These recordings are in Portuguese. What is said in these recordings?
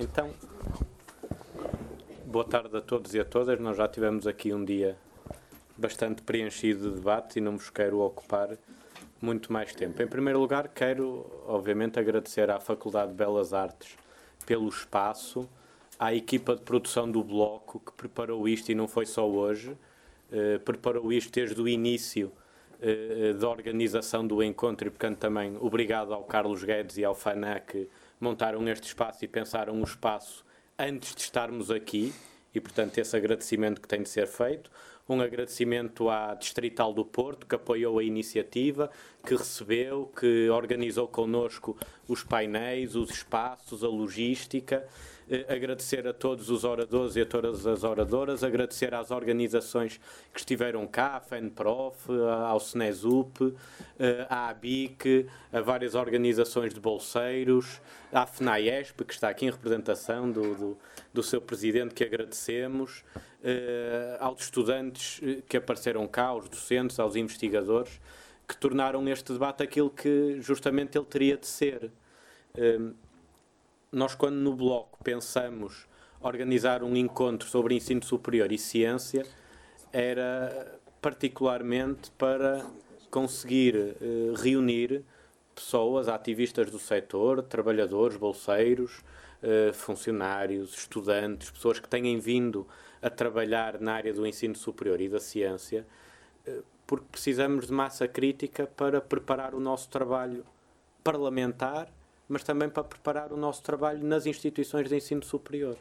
Então, boa tarde a todos e a todas. Nós já tivemos aqui um dia bastante preenchido de debate e não vos quero ocupar muito mais tempo. Em primeiro lugar, quero, obviamente, agradecer à Faculdade de Belas Artes pelo espaço, à equipa de produção do Bloco que preparou isto e não foi só hoje, eh, preparou isto desde o início eh, da organização do encontro e, portanto, também obrigado ao Carlos Guedes e ao FANA que montaram este espaço e pensaram o espaço antes de estarmos aqui e, portanto, esse agradecimento que tem de ser feito. Um agradecimento à Distrital do Porto, que apoiou a iniciativa, que recebeu, que organizou connosco os painéis, os espaços, a logística. Eh, agradecer a todos os oradores e a todas as oradoras, agradecer às organizações que estiveram cá, à FENPROF, ao SNESUP, eh, à ABIC, a várias organizações de bolseiros, à FNAESP, que está aqui em representação do, do, do seu presidente, que agradecemos, eh, aos estudantes que apareceram cá, aos docentes, aos investigadores, que tornaram este debate aquilo que justamente ele teria de ser nós, quando no Bloco pensamos organizar um encontro sobre ensino superior e ciência, era particularmente para conseguir eh, reunir pessoas, ativistas do setor, trabalhadores, bolseiros, eh, funcionários, estudantes, pessoas que têm vindo a trabalhar na área do ensino superior e da ciência, eh, porque precisamos de massa crítica para preparar o nosso trabalho parlamentar mas também para preparar o nosso trabalho nas instituições de ensino superior.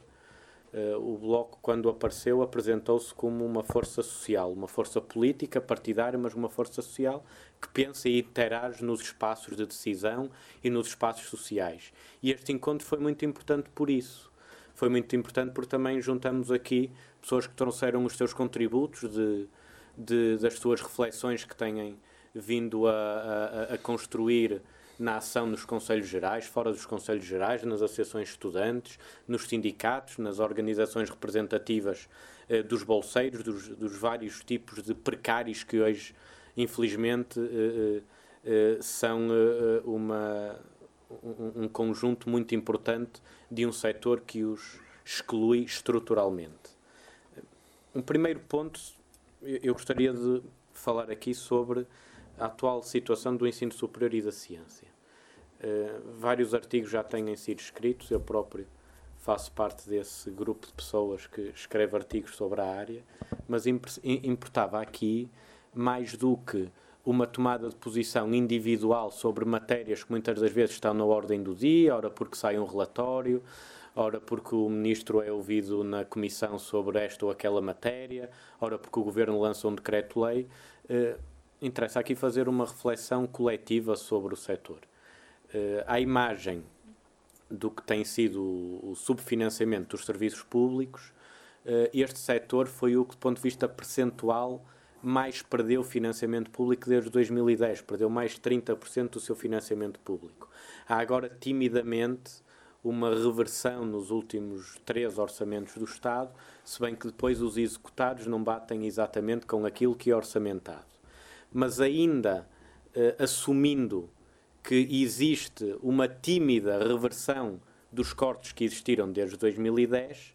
Uh, o Bloco, quando apareceu, apresentou-se como uma força social, uma força política, partidária, mas uma força social que pensa e interage nos espaços de decisão e nos espaços sociais. E este encontro foi muito importante por isso. Foi muito importante porque também juntamos aqui pessoas que trouxeram os seus contributos de, de das suas reflexões que têm vindo a, a, a construir na ação nos Conselhos Gerais, fora dos Conselhos Gerais, nas associações estudantes, nos sindicatos, nas organizações representativas eh, dos bolseiros, dos, dos, vários tipos de precários que hoje, infelizmente, eh, eh, são eh, uma, um, um, conjunto muito importante de um setor que os exclui estruturalmente. Um primeiro ponto, eu gostaria de falar aqui sobre a atual situação do ensino superior e da ciência. Uh, vários artigos já têm sido escritos, eu próprio faço parte desse grupo de pessoas que escreve artigos sobre a área, mas importava aqui mais do que uma tomada de posição individual sobre matérias que muitas das vezes estão na ordem do dia, ora porque sai um relatório, ora porque o ministro é ouvido na comissão sobre esta ou aquela matéria, ora porque o governo lança um decreto-lei. Uh, interessa aqui fazer uma reflexão coletiva sobre o setor. Uh, à imagem do que tem sido o, subfinanciamento dos serviços públicos, uh, este setor foi o que, do ponto de vista percentual, mais perdeu financiamento público desde 2010, perdeu mais de 30% do seu financiamento público. Há agora, timidamente, uma reversão nos últimos três orçamentos do Estado, se bem que depois os executados não batem exatamente com aquilo que é orçamentado mas ainda uh, assumindo que existe uma tímida reversão dos cortes que existiram desde 2010, uh,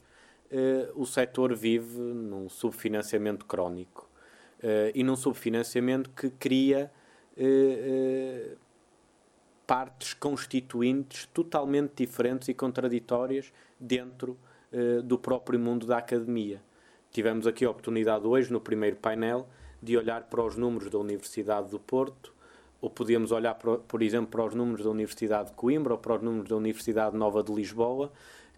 eh, o setor vive num subfinanciamento crónico uh, e num subfinanciamento que cria partes constituintes totalmente diferentes e contraditórias dentro do próprio mundo da academia. Tivemos aqui a oportunidade hoje, no primeiro painel, de olhar para os números da Universidade do Porto, ou podíamos olhar, por, por exemplo, para os números da Universidade de Coimbra ou para os números da Universidade Nova de Lisboa,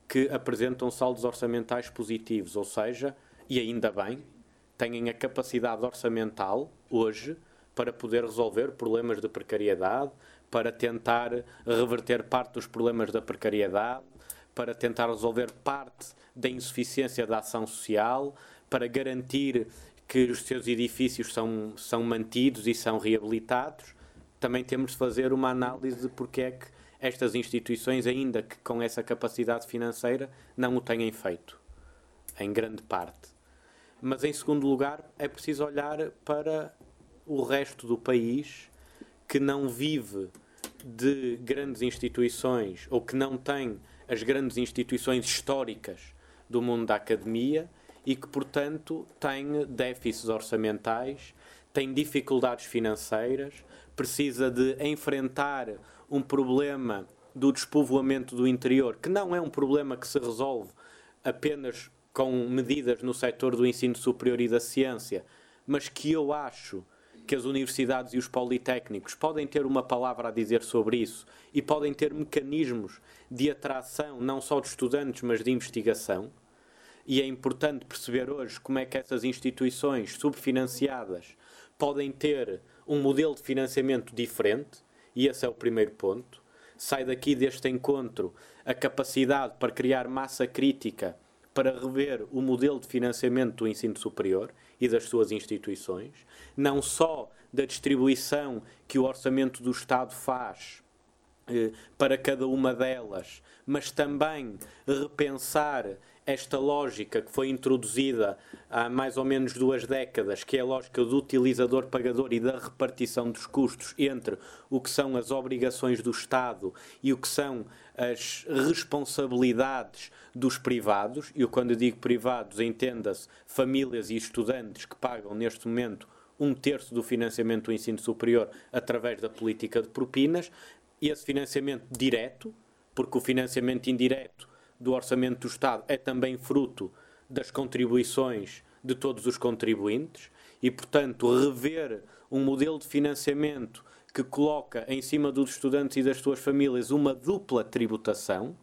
que apresentam saldos orçamentais positivos, ou seja, e ainda bem, têm a capacidade orçamental hoje para poder resolver problemas de precariedade, para tentar reverter parte dos problemas da precariedade, para tentar resolver parte da insuficiência da ação social, para garantir que os seus edifícios são, são mantidos e são reabilitados, também temos de fazer uma análise de porque é que estas instituições, ainda que com essa capacidade financeira, não o têm feito, em grande parte. Mas, em segundo lugar, é preciso olhar para o resto do país que não vive de grandes instituições ou que não tem as grandes instituições históricas do mundo da academia e que, portanto, tem déficits orçamentais, tem dificuldades financeiras, precisa de enfrentar um problema do despovoamento do interior, que não é um problema que se resolve apenas com medidas no setor do ensino superior e da ciência, mas que eu acho que as universidades e os politécnicos podem ter uma palavra a dizer sobre isso e podem ter mecanismos de atração não só de estudantes, mas de investigação. E é importante perceber hoje como é que essas instituições subfinanciadas podem ter um modelo de financiamento diferente, e esse é o primeiro ponto. Sai daqui deste encontro a capacidade para criar massa crítica para rever o modelo de financiamento do ensino superior e das suas instituições, não só da distribuição que o orçamento do Estado faz eh, para cada uma delas, mas também repensar esta lógica que foi introduzida há mais ou menos duas décadas, que é a lógica do utilizador-pagador e da repartição dos custos entre o que são as obrigações do Estado e o que são as responsabilidades dos privados, e quando digo privados, entenda-se famílias e estudantes que pagam neste momento um terço do financiamento do ensino superior através da política de propinas, esse financiamento direto, porque o financiamento indireto do orçamento do Estado é também fruto das contribuições de todos os contribuintes e, portanto, rever um modelo de financiamento que coloca em cima dos estudantes e das suas famílias uma dupla tributação,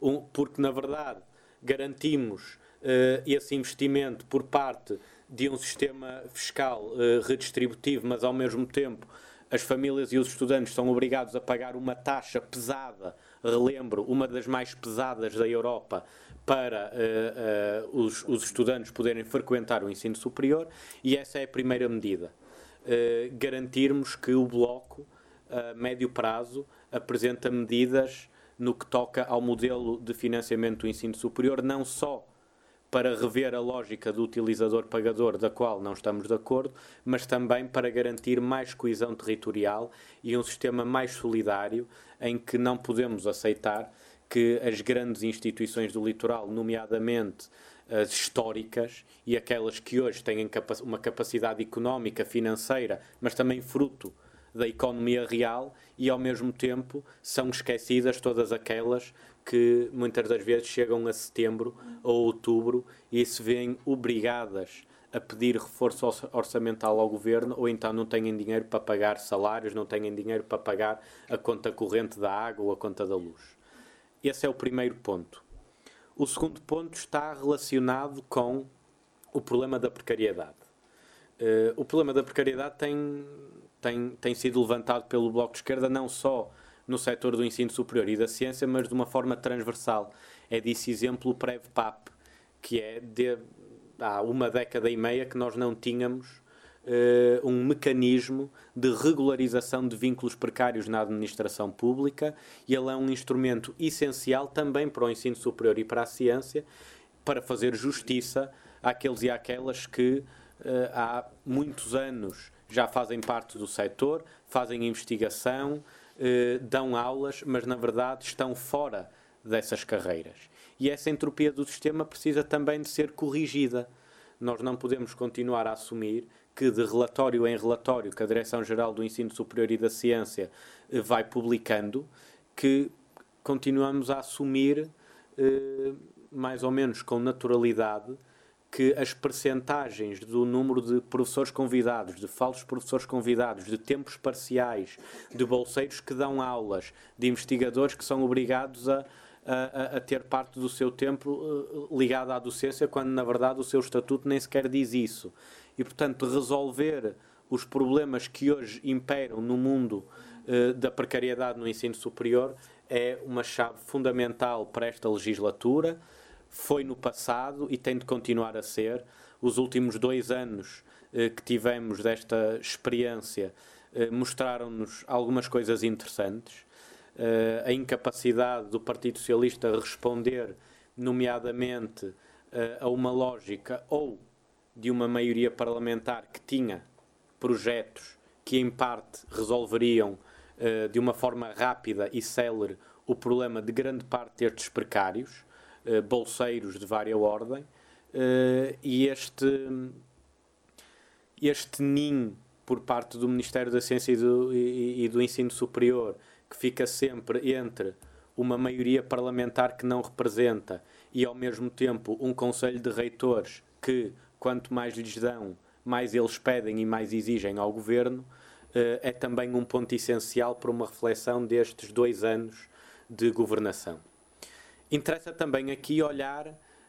um, porque, na verdade, garantimos uh, esse investimento por parte de um sistema fiscal uh, redistributivo, mas, ao mesmo tempo, as famílias e os estudantes são obrigados a pagar uma taxa pesada relembro, uma das mais pesadas da Europa para uh, uh, os, os, estudantes poderem frequentar o ensino superior, e essa é a primeira medida. Uh, garantirmos que o Bloco, a médio prazo, apresenta medidas no que toca ao modelo de financiamento do ensino superior, não só para rever a lógica do utilizador-pagador, da qual não estamos de acordo, mas também para garantir mais coesão territorial e um sistema mais solidário, em que não podemos aceitar que as grandes instituições do litoral, nomeadamente as históricas e aquelas que hoje têm uma capacidade económica, financeira, mas também fruto da economia real e ao mesmo tempo são esquecidas todas aquelas que muitas das vezes chegam a setembro ou outubro e se veem obrigadas a pedir reforço orçamental ao governo ou então não têm dinheiro para pagar salários, não têm dinheiro para pagar a conta corrente da água ou a conta da luz. Esse é o primeiro ponto. O segundo ponto está relacionado com o problema da precariedade. Uh, o problema da precariedade tem, tem, tem sido levantado pelo Bloco de Esquerda não só no setor do ensino superior e da ciência, mas de uma forma transversal. É disso exemplo o PrevPAP, que é de, há uma década e meia que nós não tínhamos uh, um mecanismo de regularização de vínculos precários na administração pública e ele é um instrumento essencial também para o ensino superior e para a ciência, para fazer justiça àqueles e àquelas que uh, há muitos anos já fazem parte do setor, fazem investigação, eh, dão aulas, mas na verdade estão fora dessas carreiras. E essa entropia do sistema precisa também de ser corrigida. Nós não podemos continuar a assumir que, de relatório em relatório, que a Direção-Geral do Ensino Superior e da Ciência eh, vai publicando, que continuamos a assumir, eh, mais ou menos com naturalidade, que as percentagens do número de professores convidados, de falsos professores convidados, de tempos parciais, de bolseiros que dão aulas, de investigadores que são obrigados a, a, a ter parte do seu tempo uh, ligado à docência, quando na verdade o seu estatuto nem sequer diz isso. E portanto, resolver os problemas que hoje imperam no mundo uh, da precariedade no ensino superior é uma chave fundamental para esta legislatura foi no passado e tem de continuar a ser. Os últimos dois anos eh, que tivemos desta experiência eh, mostraram-nos algumas coisas interessantes. Eh, a incapacidade do Partido Socialista responder, nomeadamente, eh, a uma lógica ou de uma maioria parlamentar que tinha projetos que, em parte, resolveriam eh, de uma forma rápida e célere o problema de grande parte destes precários, eh, bolseiros de vária ordem, eh, e este, este ninho por parte do Ministério da Ciência e do, e, e do Ensino Superior, que fica sempre entre uma maioria parlamentar que não representa e, ao mesmo tempo, um Conselho de Reitores que, quanto mais lhes dão, mais eles pedem e mais exigem ao Governo, eh, é também um ponto essencial para uma reflexão destes dois anos de governação. Interessa também aqui olhar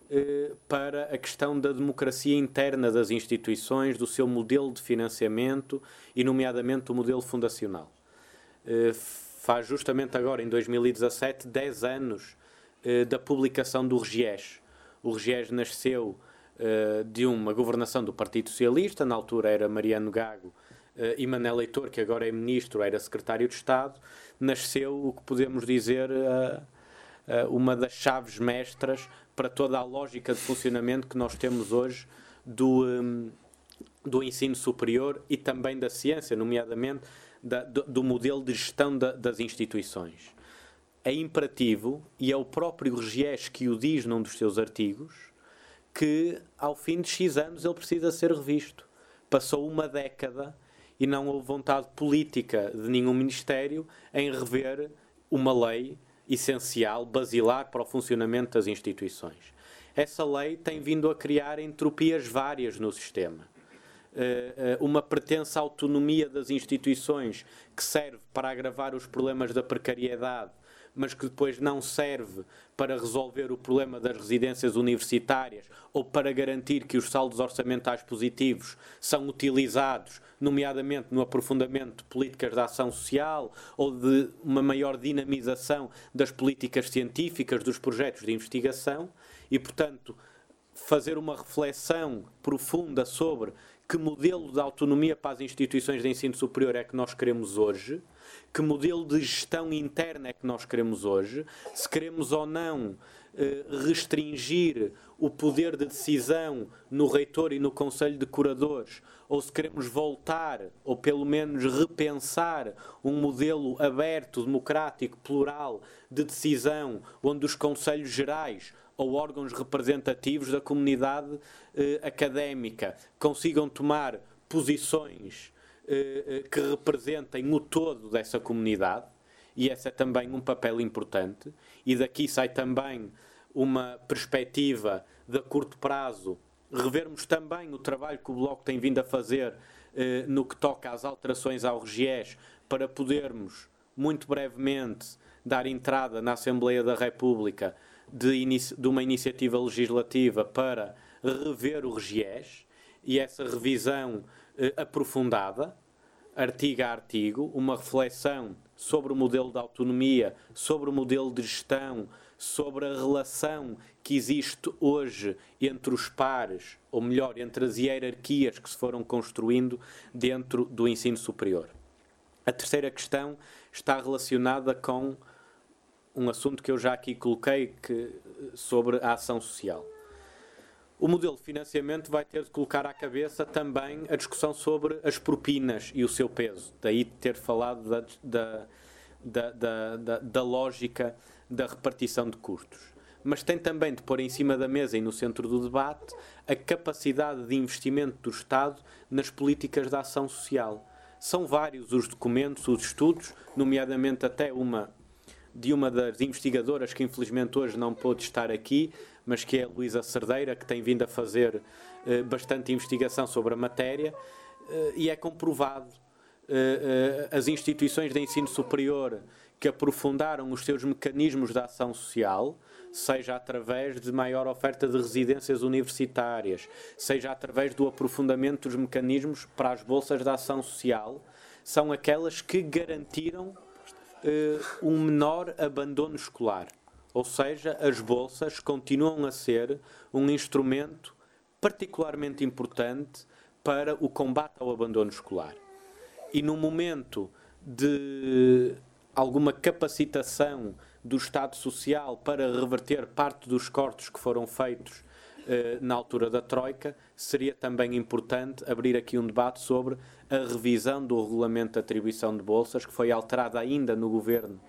eh, para a questão da democracia interna das instituições, do seu modelo de financiamento e, nomeadamente, o modelo fundacional. Eh, faz justamente agora, em 2017, 10 anos da publicação do RGES. O RGES nasceu de uma governação do Partido Socialista, na altura era Mariano Gago e Manel Leitor, que agora é ministro, era secretário de Estado, nasceu o que podemos dizer uma das chaves mestras para toda a lógica de funcionamento que nós temos hoje do, um, do ensino superior e também da ciência, nomeadamente da, do, do, modelo de gestão da, das instituições. É imperativo, e é o próprio Regies que o diz num dos seus artigos, que ao fim de X anos ele precisa ser revisto. Passou uma década e não houve vontade política de nenhum Ministério em rever uma lei essencial, basilar para o funcionamento das instituições. Essa lei tem vindo a criar entropias várias no sistema. Eh, eh, uma pretensa autonomia das instituições que serve para agravar os problemas da precariedade mas que depois não serve para resolver o problema das residências universitárias ou para garantir que os saldos orçamentais positivos são utilizados, nomeadamente no aprofundamento de políticas de ação social ou de uma maior dinamização das políticas científicas, dos projetos de investigação. E, portanto, fazer uma reflexão profunda sobre que modelo de autonomia para as instituições de ensino superior é que nós queremos hoje? Que modelo de gestão interna é que nós queremos hoje, se queremos ou não eh, restringir o poder de decisão no reitor e no conselho de curadores, ou se queremos voltar, ou pelo menos repensar, um modelo aberto, democrático, plural de decisão, onde os conselhos gerais ou órgãos representativos da comunidade eh, académica consigam tomar posições eh, eh, que representem o todo dessa comunidade, e esse é também um papel importante, e daqui sai também uma perspectiva de curto prazo, revermos também o trabalho que o Bloco tem vindo a fazer eh, no que toca às alterações ao RGES, para podermos, muito brevemente, dar entrada na Assembleia da República de, de uma iniciativa legislativa para rever o RGES, e essa revisão eh, aprofundada, artigo a artigo, uma reflexão sobre o modelo de autonomia, sobre o modelo de gestão, sobre a relação que existe hoje entre os pares, ou melhor, entre as hierarquias que se foram construindo dentro do ensino superior. A terceira questão está relacionada com um assunto que eu já aqui coloquei que, sobre a ação social. O modelo de financiamento vai ter de colocar à cabeça também a discussão sobre as propinas e o seu peso. Daí ter falado da, da, da, da, da lógica da repartição de custos. Mas tem também de pôr em cima da mesa e no centro do debate a capacidade de investimento do Estado nas políticas de ação social. São vários os documentos, os estudos, nomeadamente até uma de uma das investigadoras que infelizmente hoje não pôde estar aqui, mas que é a Luísa Cerdeira, que tem vindo a fazer uh, bastante investigação sobre a matéria, uh, e é comprovado. Uh, as instituições de ensino superior que aprofundaram os seus mecanismos de ação social, seja através de maior oferta de residências universitárias, seja através do aprofundamento dos mecanismos para as bolsas de ação social, são aquelas que garantiram um menor abandono escolar. Ou seja, as bolsas continuam a ser um instrumento particularmente importante para o combate ao abandono escolar. E no momento de alguma capacitação do Estado Social para reverter parte dos cortes que foram feitos eh, na altura da Troika, seria também importante abrir aqui um debate sobre a revisão do regulamento de atribuição de bolsas, que foi alterado ainda no governo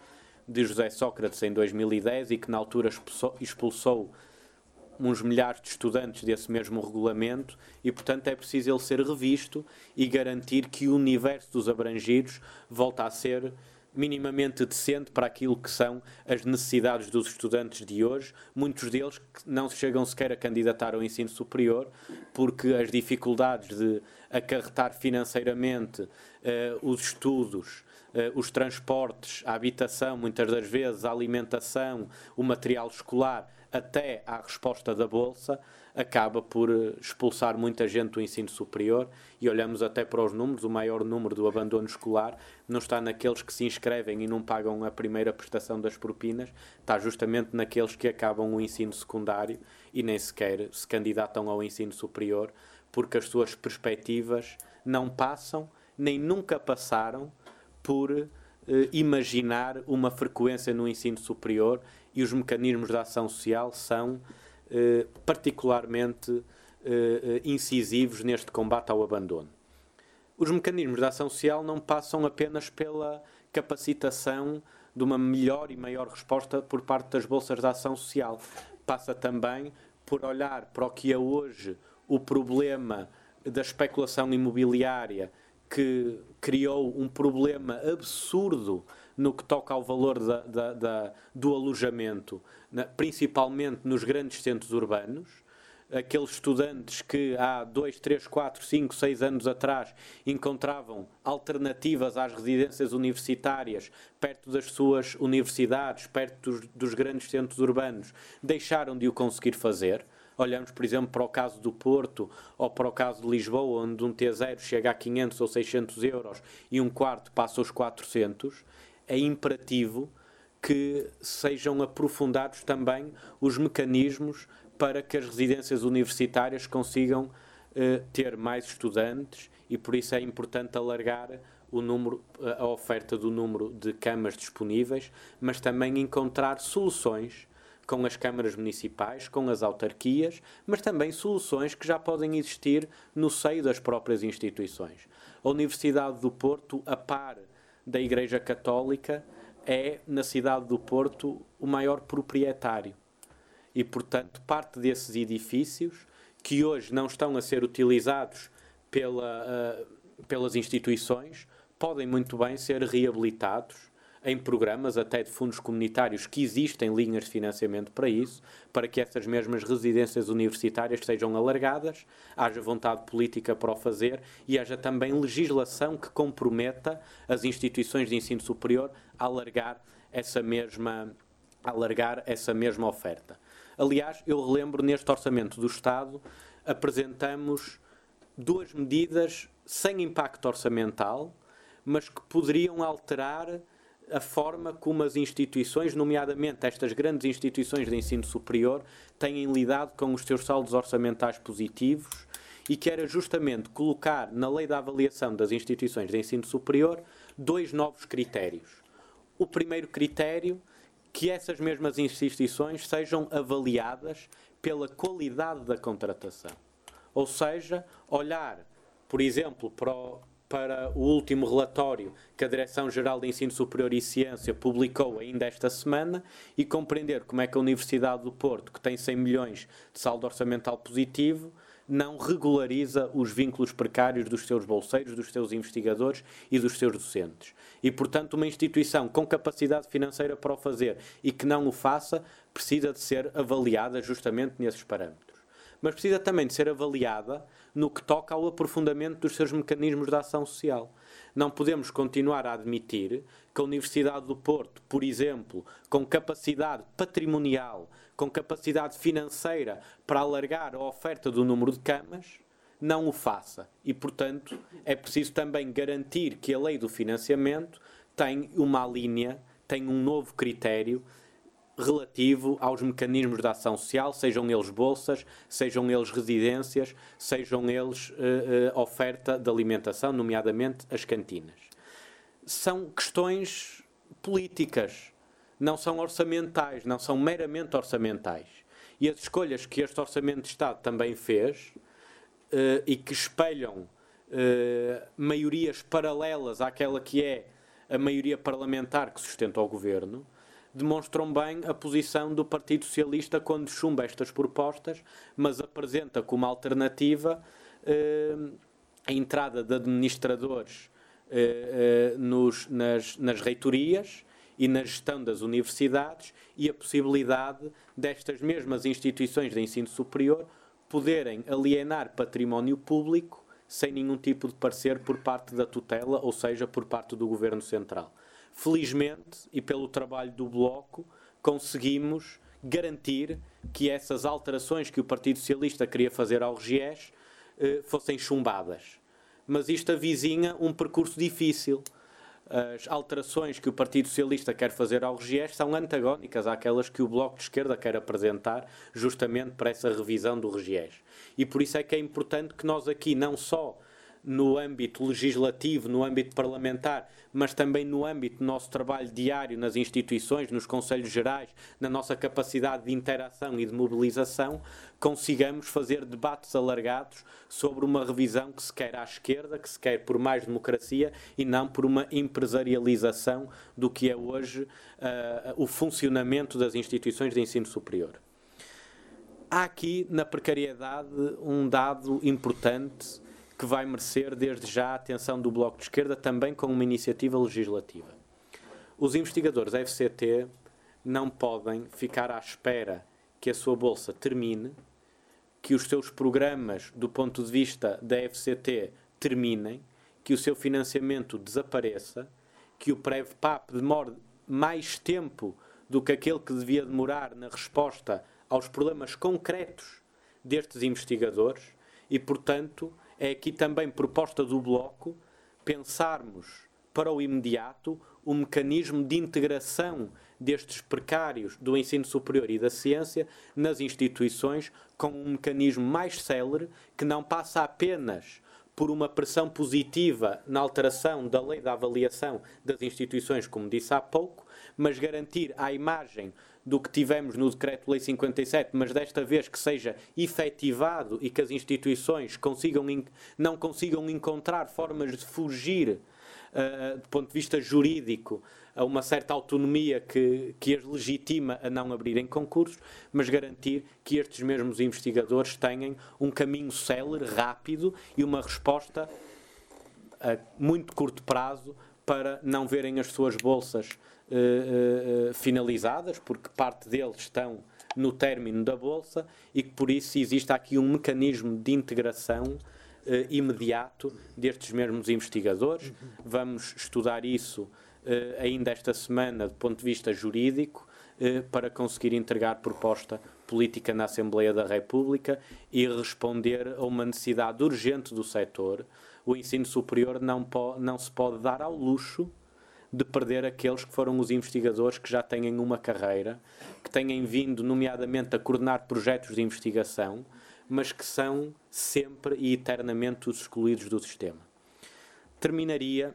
de José Sócrates em 2010 e que na altura expulsou uns milhares de estudantes desse mesmo regulamento e, portanto, é preciso ele ser revisto e garantir que o universo dos abrangidos volta a ser minimamente decente para aquilo que são as necessidades dos estudantes de hoje, muitos deles que não chegam sequer a candidatar ao ensino superior, porque as dificuldades de acarretar financeiramente uh, os estudos, uh, os transportes, a habitação, muitas das vezes, a alimentação, o material escolar, até à resposta da Bolsa, acaba por eh, expulsar muita gente do ensino superior e olhamos até para os números, o maior número do abandono escolar não está naqueles que se inscrevem e não pagam a primeira prestação das propinas, está justamente naqueles que acabam o ensino secundário e nem sequer se candidatam ao ensino superior porque as suas perspectivas não passam nem nunca passaram por eh, imaginar uma frequência no ensino superior e os mecanismos de ação social são eh, particularmente eh, incisivos neste combate ao abandono. Os mecanismos de ação social não passam apenas pela capacitação de uma melhor e maior resposta por parte das bolsas de ação social. Passa também por olhar para o que é hoje o problema da especulação imobiliária, que criou um problema absurdo no que toca ao valor da, da, da, do alojamento, na, principalmente nos grandes centros urbanos. Aqueles estudantes que há 2, 3, 4, 5, 6 anos atrás encontravam alternativas às residências universitárias perto das suas universidades, perto dos, dos grandes centros urbanos, deixaram de o conseguir fazer olhamos, por exemplo, para o caso do Porto ou para o caso de Lisboa, onde um T0 chega a 500 ou 600 euros e um quarto passa os 400, é imperativo que sejam aprofundados também os mecanismos para que as residências universitárias consigam eh, ter mais estudantes e por isso é importante alargar o número, a oferta do número de camas disponíveis, mas também encontrar soluções com as câmaras municipais, com as autarquias, mas também soluções que já podem existir no seio das próprias instituições. A Universidade do Porto, a par da Igreja Católica, é, na cidade do Porto, o maior proprietário. E, portanto, parte desses edifícios, que hoje não estão a ser utilizados pela, uh, pelas instituições, podem muito bem ser reabilitados em programas, até de fundos comunitários, que existem linhas de financiamento para isso, para que essas mesmas residências universitárias sejam alargadas, haja vontade política para o fazer e haja também legislação que comprometa as instituições de ensino superior a alargar essa mesma, alargar essa mesma oferta. Aliás, eu relembro neste orçamento do Estado apresentamos duas medidas sem impacto orçamental, mas que poderiam alterar a forma como as instituições, nomeadamente estas grandes instituições de ensino superior, têm lidado com os seus saldos orçamentais positivos e que era justamente colocar na lei da avaliação das instituições de ensino superior dois novos critérios. O primeiro critério, que essas mesmas instituições sejam avaliadas pela qualidade da contratação. Ou seja, olhar, por exemplo, para o, para o último relatório que a Direção-Geral de Ensino Superior e Ciência publicou ainda esta semana e compreender como é que a Universidade do Porto, que tem 100 milhões de saldo orçamental positivo, não regulariza os vínculos precários dos seus bolseiros, dos seus investigadores e dos seus docentes. E, portanto, uma instituição com capacidade financeira para o fazer e que não o faça, precisa de ser avaliada justamente nesses parâmetros mas precisa também de ser avaliada no que toca ao aprofundamento dos seus mecanismos de ação social. Não podemos continuar a admitir que a Universidade do Porto, por exemplo, com capacidade patrimonial, com capacidade financeira para alargar a oferta do número de camas, não o faça. E, portanto, é preciso também garantir que a lei do financiamento tem uma linha, tem um novo critério relativo aos mecanismos de ação social, sejam eles bolsas, sejam eles residências, sejam eles uh, uh, oferta de alimentação, nomeadamente as cantinas. São questões políticas, não são orçamentais, não são meramente orçamentais. E as escolhas que este Orçamento de Estado também fez uh, e que espelham maiorias paralelas àquela que é a maioria parlamentar que sustenta o governo, demonstram bem a posição do Partido Socialista quando chumba estas propostas, mas apresenta como alternativa eh, a entrada de administradores eh, eh, nos, nas, nas reitorias e na gestão das universidades e a possibilidade destas mesmas instituições de ensino superior poderem alienar património público sem nenhum tipo de parecer por parte da tutela, ou seja, por parte do Governo Central. Felizmente, e pelo trabalho do Bloco, conseguimos garantir que essas alterações que o Partido Socialista queria fazer ao RGES eh, fossem chumbadas. Mas isto avizinha um percurso difícil. As alterações que o Partido Socialista quer fazer ao RGES são antagónicas àquelas que o Bloco de Esquerda quer apresentar, justamente para essa revisão do RGES. E por isso é que é importante que nós aqui não só no âmbito legislativo, no âmbito parlamentar, mas também no âmbito do nosso trabalho diário nas instituições, nos conselhos gerais, na nossa capacidade de interação e de mobilização, consigamos fazer debates alargados sobre uma revisão que se quer à esquerda, que se quer por mais democracia e não por uma empresarialização do que é hoje uh, o funcionamento das instituições de ensino superior. Há aqui na precariedade um dado importante que vai merecer desde já a atenção do Bloco de Esquerda, também com uma iniciativa legislativa. Os investigadores da FCT não podem ficar à espera que a sua bolsa termine, que os seus programas, do ponto de vista da FCT, terminem, que o seu financiamento desapareça, que o PREV-PAP demore mais tempo do que aquele que devia demorar na resposta aos problemas concretos destes investigadores e, portanto, é aqui também proposta do Bloco pensarmos para o imediato o um mecanismo de integração destes precários do ensino superior e da ciência nas instituições com um mecanismo mais célere que não passa apenas por uma pressão positiva na alteração da lei da avaliação das instituições, como disse há pouco, mas garantir à imagem do que tivemos no Decreto-Lei 57, mas desta vez que seja efetivado e que as instituições consigam, não consigam encontrar formas de fugir, uh, do ponto de vista jurídico, a uma certa autonomia que, que as legitima a não abrirem concursos, mas garantir que estes mesmos investigadores tenham um caminho célere, rápido e uma resposta a muito curto prazo para não verem as suas bolsas uh, uh, finalizadas, porque parte deles estão no término da bolsa e que por isso existe aqui um mecanismo de integração uh, imediato destes mesmos investigadores. Vamos estudar isso ainda esta semana do ponto de vista jurídico para conseguir entregar proposta política na Assembleia da República e responder a uma necessidade urgente do setor. O ensino superior não, não se pode dar ao luxo de perder aqueles que foram os investigadores que já têm uma carreira, que têm vindo, nomeadamente, a coordenar projetos de investigação, mas que são sempre e eternamente os excluídos do sistema. Terminaria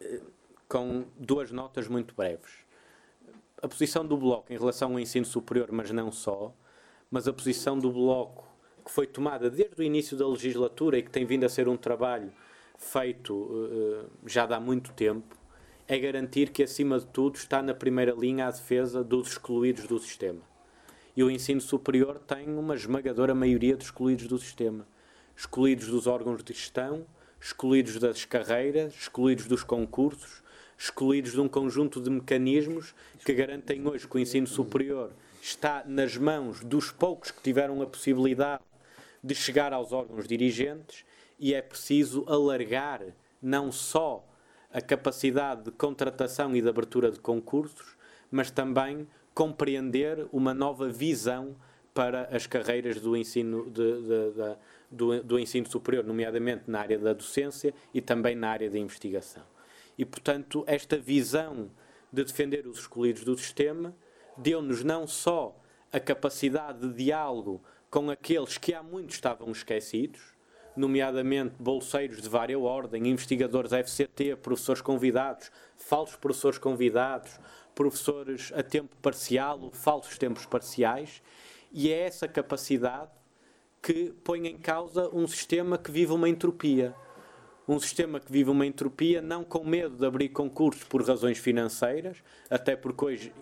eh, com duas notas muito breves. A posição do Bloco em relação ao ensino superior, mas não só, mas a posição do Bloco que foi tomada desde o início da legislatura e que tem vindo a ser um trabalho feito uh, já há muito tempo, é garantir que, acima de tudo, está na primeira linha a defesa dos excluídos do sistema. E o ensino superior tem uma esmagadora maioria de excluídos do sistema. Excluídos dos órgãos de gestão, excluídos das carreiras, excluídos dos concursos, excluídos de um conjunto de mecanismos que garantem hoje que o ensino superior está nas mãos dos poucos que tiveram a possibilidade de chegar aos órgãos dirigentes e é preciso alargar não só a capacidade de contratação e de abertura de concursos, mas também compreender uma nova visão para as carreiras do ensino, de, de, de, do, do, ensino superior, nomeadamente na área da docência e também na área da investigação. E, portanto, esta visão de defender os escolhidos do sistema deu-nos não só a capacidade de diálogo com aqueles que há muito estavam esquecidos, nomeadamente bolseiros de várias ordem, investigadores FCT, professores convidados, falsos professores convidados, professores a tempo parcial ou falsos tempos parciais, e é essa capacidade que põe em causa um sistema que vive uma entropia. Um sistema que vive uma entropia não com medo de abrir concursos por razões financeiras, até porque hoje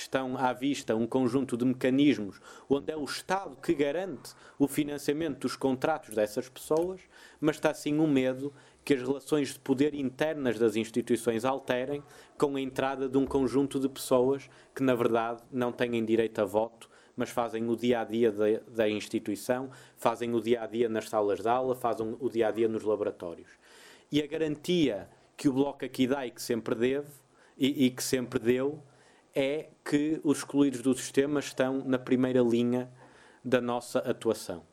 estão à vista um conjunto de mecanismos onde é o Estado que garante o financiamento dos contratos dessas pessoas, mas está sim um medo que as relações de poder internas das instituições alterem com a entrada de um conjunto de pessoas que, na verdade, não têm direito a voto, mas fazem o dia a dia da, instituição, fazem o dia a dia nas salas de aula, fazem o dia a dia nos laboratórios. E a garantia que o Bloco aqui dá e que sempre deve, e, e que sempre deu, é que os excluídos do sistema estão na primeira linha da nossa atuação.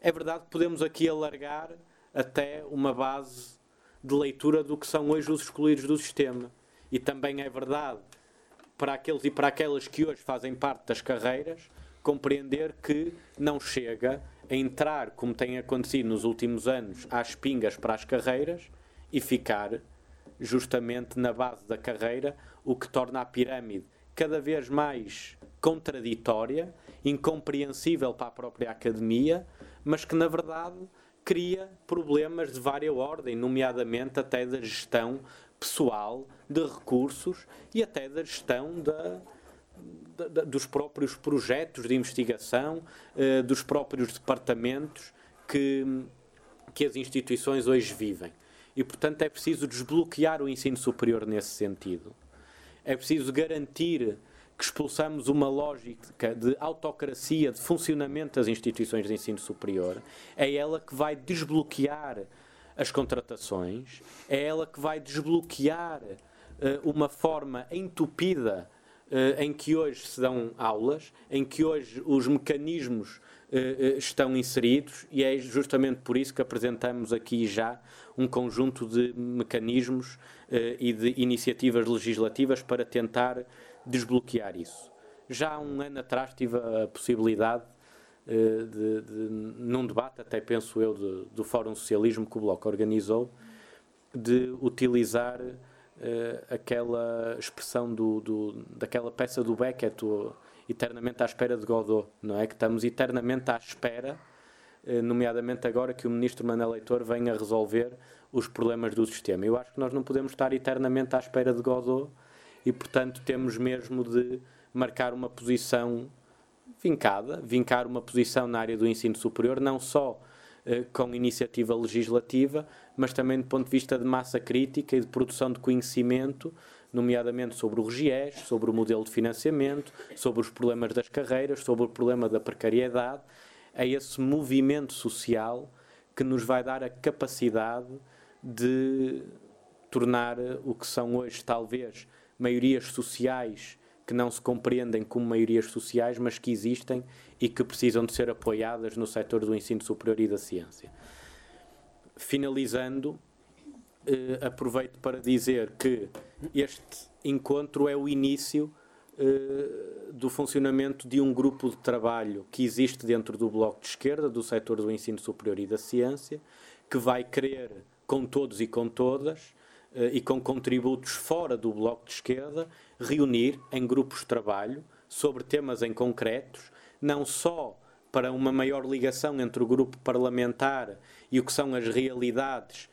É verdade que podemos aqui alargar até uma base de leitura do que são hoje os excluídos do sistema. E também é verdade para aqueles e para aquelas que hoje fazem parte das carreiras compreender que não chega a entrar, como tem acontecido nos últimos anos, às pingas para as carreiras e ficar justamente na base da carreira, o que torna a pirâmide cada vez mais contraditória, incompreensível para a própria academia, mas que na verdade cria problemas de vária ordem, nomeadamente até da gestão pessoal de recursos e até da gestão da, da, dos próprios projetos de investigação, eh, dos próprios departamentos que, que as instituições hoje vivem. E, portanto, é preciso desbloquear o ensino superior nesse sentido. É preciso garantir que expulsamos uma lógica de autocracia, de funcionamento das instituições de ensino superior. É ela que vai desbloquear as contratações, é ela que vai desbloquear uh, uma forma entupida uh, em que hoje se dão aulas, em que hoje os mecanismos estão inseridos, e é justamente por isso que apresentamos aqui já um conjunto de mecanismos uh, e de iniciativas legislativas para tentar desbloquear isso. Já há um ano atrás tive a possibilidade de, de, num debate, até penso eu, de, do Fórum Socialismo que o Bloco organizou, de utilizar uh, aquela expressão do, do, daquela peça do Beckett, o, eternamente à espera de Godot, não é? Que estamos eternamente à espera eh, nomeadamente agora que o ministro Manuel Leitor venha resolver os problemas do sistema. Eu acho que nós não podemos estar eternamente à espera de Godot e, portanto, temos mesmo de marcar uma posição vincada, vincar uma posição na área do ensino superior, não só eh, com iniciativa legislativa, mas também do ponto de vista de massa crítica e de produção de conhecimento, nomeadamente sobre o RGIES, sobre o modelo de financiamento, sobre os problemas das carreiras, sobre o problema da precariedade a esse movimento social que nos vai dar a capacidade de tornar o que são hoje, talvez, maiorias sociais que não se compreendem como maiorias sociais, mas que existem e que precisam de ser apoiadas no setor do ensino superior e da ciência. Finalizando, eh, aproveito para dizer que este encontro é o início eh, do funcionamento de um grupo de trabalho que existe dentro do Bloco de Esquerda, do setor do ensino superior e da ciência, que vai querer, com todos e com todas, eh, e com contributos fora do Bloco de Esquerda, reunir em grupos de trabalho sobre temas em concretos, não só para uma maior ligação entre o grupo parlamentar e o que são as realidades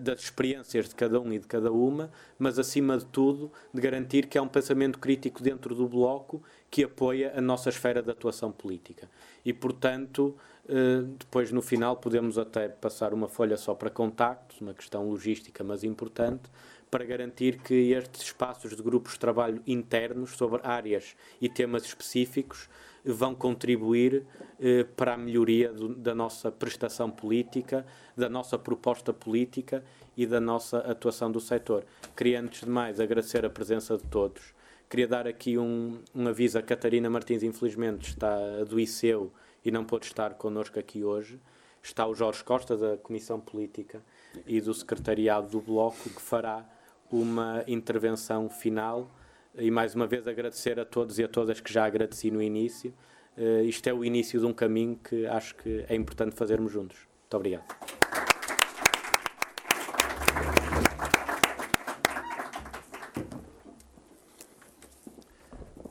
das experiências de cada um e de cada uma, mas acima de tudo de garantir que há um pensamento crítico dentro do bloco que apoia a nossa esfera de atuação política. E, portanto, eh, depois no final podemos até passar uma folha só para contactos, uma questão logística, mas importante, para garantir que estes espaços de grupos de trabalho internos sobre áreas e temas específicos vão contribuir eh, para a melhoria do, da nossa prestação política, da nossa proposta política e da nossa atuação do setor. Queria, antes de mais, agradecer a presença de todos. Queria dar aqui um, um aviso a Catarina Martins, infelizmente está adoeceu e não pôde estar connosco aqui hoje. Está o Jorge Costa, da Comissão Política e do Secretariado do Bloco, que fará uma intervenção final e mais uma vez agradecer a todos e a todas que já agradeci no início. Uh, isto é o início de um caminho que acho que é importante fazermos juntos. Muito obrigado.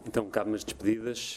Então, cabe nas despedidas.